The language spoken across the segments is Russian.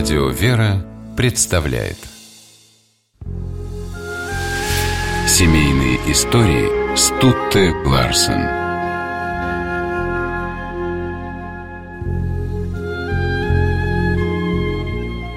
Радио «Вера» представляет Семейные истории Стутте Ларсен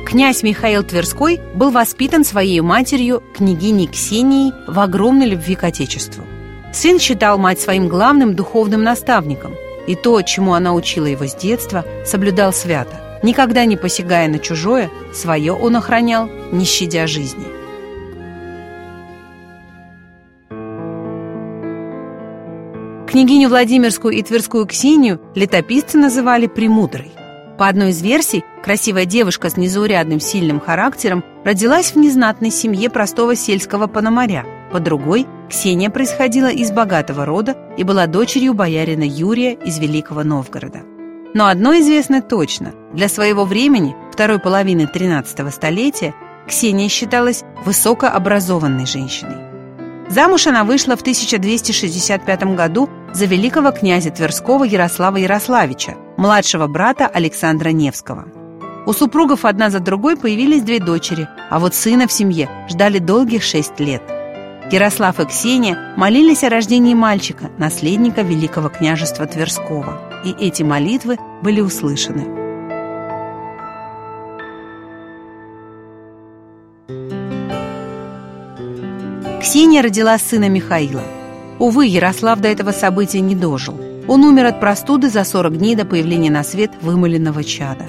Князь Михаил Тверской был воспитан своей матерью, княгиней Ксенией, в огромной любви к Отечеству. Сын считал мать своим главным духовным наставником, и то, чему она учила его с детства, соблюдал свято. Никогда не посягая на чужое, свое он охранял, не щадя жизни. Княгиню Владимирскую и Тверскую Ксению летописцы называли «премудрой». По одной из версий, красивая девушка с незаурядным сильным характером родилась в незнатной семье простого сельского пономаря. По другой, Ксения происходила из богатого рода и была дочерью боярина Юрия из Великого Новгорода. Но одно известно точно. Для своего времени, второй половины 13 столетия, Ксения считалась высокообразованной женщиной. Замуж она вышла в 1265 году за великого князя Тверского Ярослава Ярославича, младшего брата Александра Невского. У супругов одна за другой появились две дочери, а вот сына в семье ждали долгих шесть лет. Ярослав и Ксения молились о рождении мальчика, наследника великого княжества Тверского – и эти молитвы были услышаны. Ксения родила сына Михаила. Увы, Ярослав до этого события не дожил. Он умер от простуды за 40 дней до появления на свет вымыленного чада.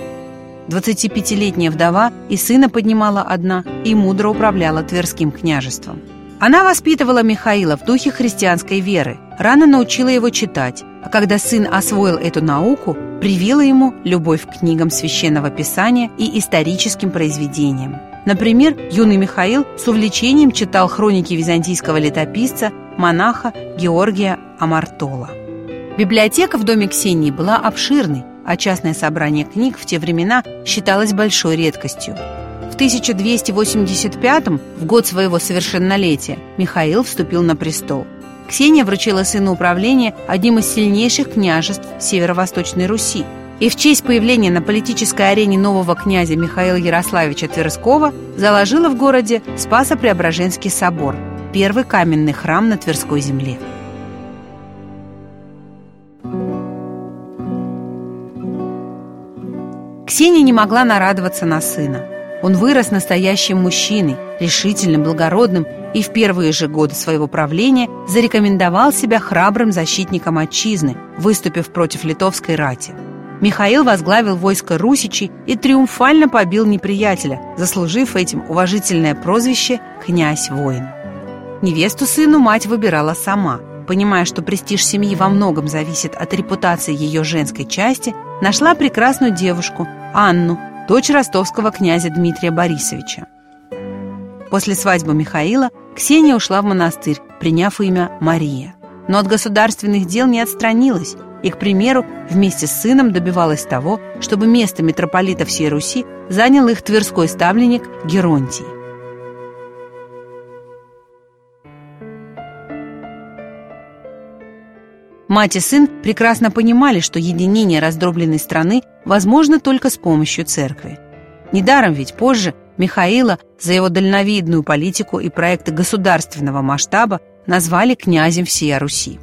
25-летняя вдова и сына поднимала одна и мудро управляла Тверским княжеством. Она воспитывала Михаила в духе христианской веры, рано научила его читать, а когда сын освоил эту науку, привила ему любовь к книгам священного писания и историческим произведениям. Например, юный Михаил с увлечением читал хроники византийского летописца, монаха Георгия Амартола. Библиотека в доме Ксении была обширной, а частное собрание книг в те времена считалось большой редкостью. В 1285 в год своего совершеннолетия, Михаил вступил на престол. Ксения вручила сыну управление одним из сильнейших княжеств Северо-Восточной Руси. И в честь появления на политической арене нового князя Михаила Ярославича Тверского заложила в городе Спасо-Преображенский собор, первый каменный храм на Тверской земле. Ксения не могла нарадоваться на сына. Он вырос настоящим мужчиной, решительным, благородным и в первые же годы своего правления зарекомендовал себя храбрым защитником отчизны, выступив против литовской рати. Михаил возглавил войско русичей и триумфально побил неприятеля, заслужив этим уважительное прозвище «князь-воин». Невесту сыну мать выбирала сама. Понимая, что престиж семьи во многом зависит от репутации ее женской части, нашла прекрасную девушку, Анну, дочь ростовского князя Дмитрия Борисовича. После свадьбы Михаила Ксения ушла в монастырь, приняв имя Мария. Но от государственных дел не отстранилась и, к примеру, вместе с сыном добивалась того, чтобы место митрополита всей Руси занял их тверской ставленник Геронтий. Мать и сын прекрасно понимали, что единение раздробленной страны возможно только с помощью церкви. Недаром ведь позже Михаила за его дальновидную политику и проекты государственного масштаба назвали князем всей Руси.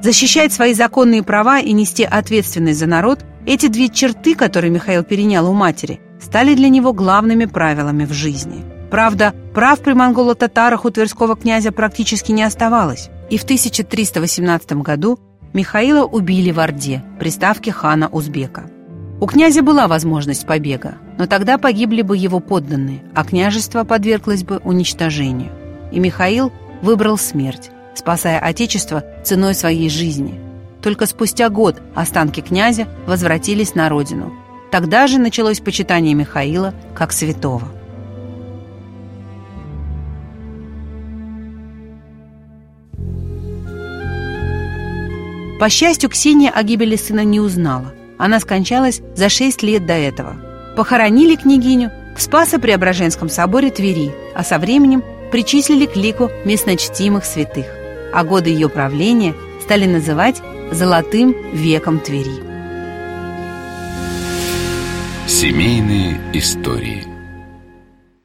Защищать свои законные права и нести ответственность за народ – эти две черты, которые Михаил перенял у матери, стали для него главными правилами в жизни. Правда, прав при монголо-татарах у тверского князя практически не оставалось, и в 1318 году Михаила убили в Орде, при ставке хана Узбека. У князя была возможность побега, но тогда погибли бы его подданные, а княжество подверглось бы уничтожению. И Михаил выбрал смерть, спасая отечество ценой своей жизни. Только спустя год останки князя возвратились на родину. Тогда же началось почитание Михаила как святого. По счастью, Ксения о гибели сына не узнала. Она скончалась за шесть лет до этого. Похоронили княгиню в Спасо-Преображенском соборе Твери, а со временем причислили к лику местночтимых святых. А годы ее правления стали называть «золотым веком Твери». Семейные истории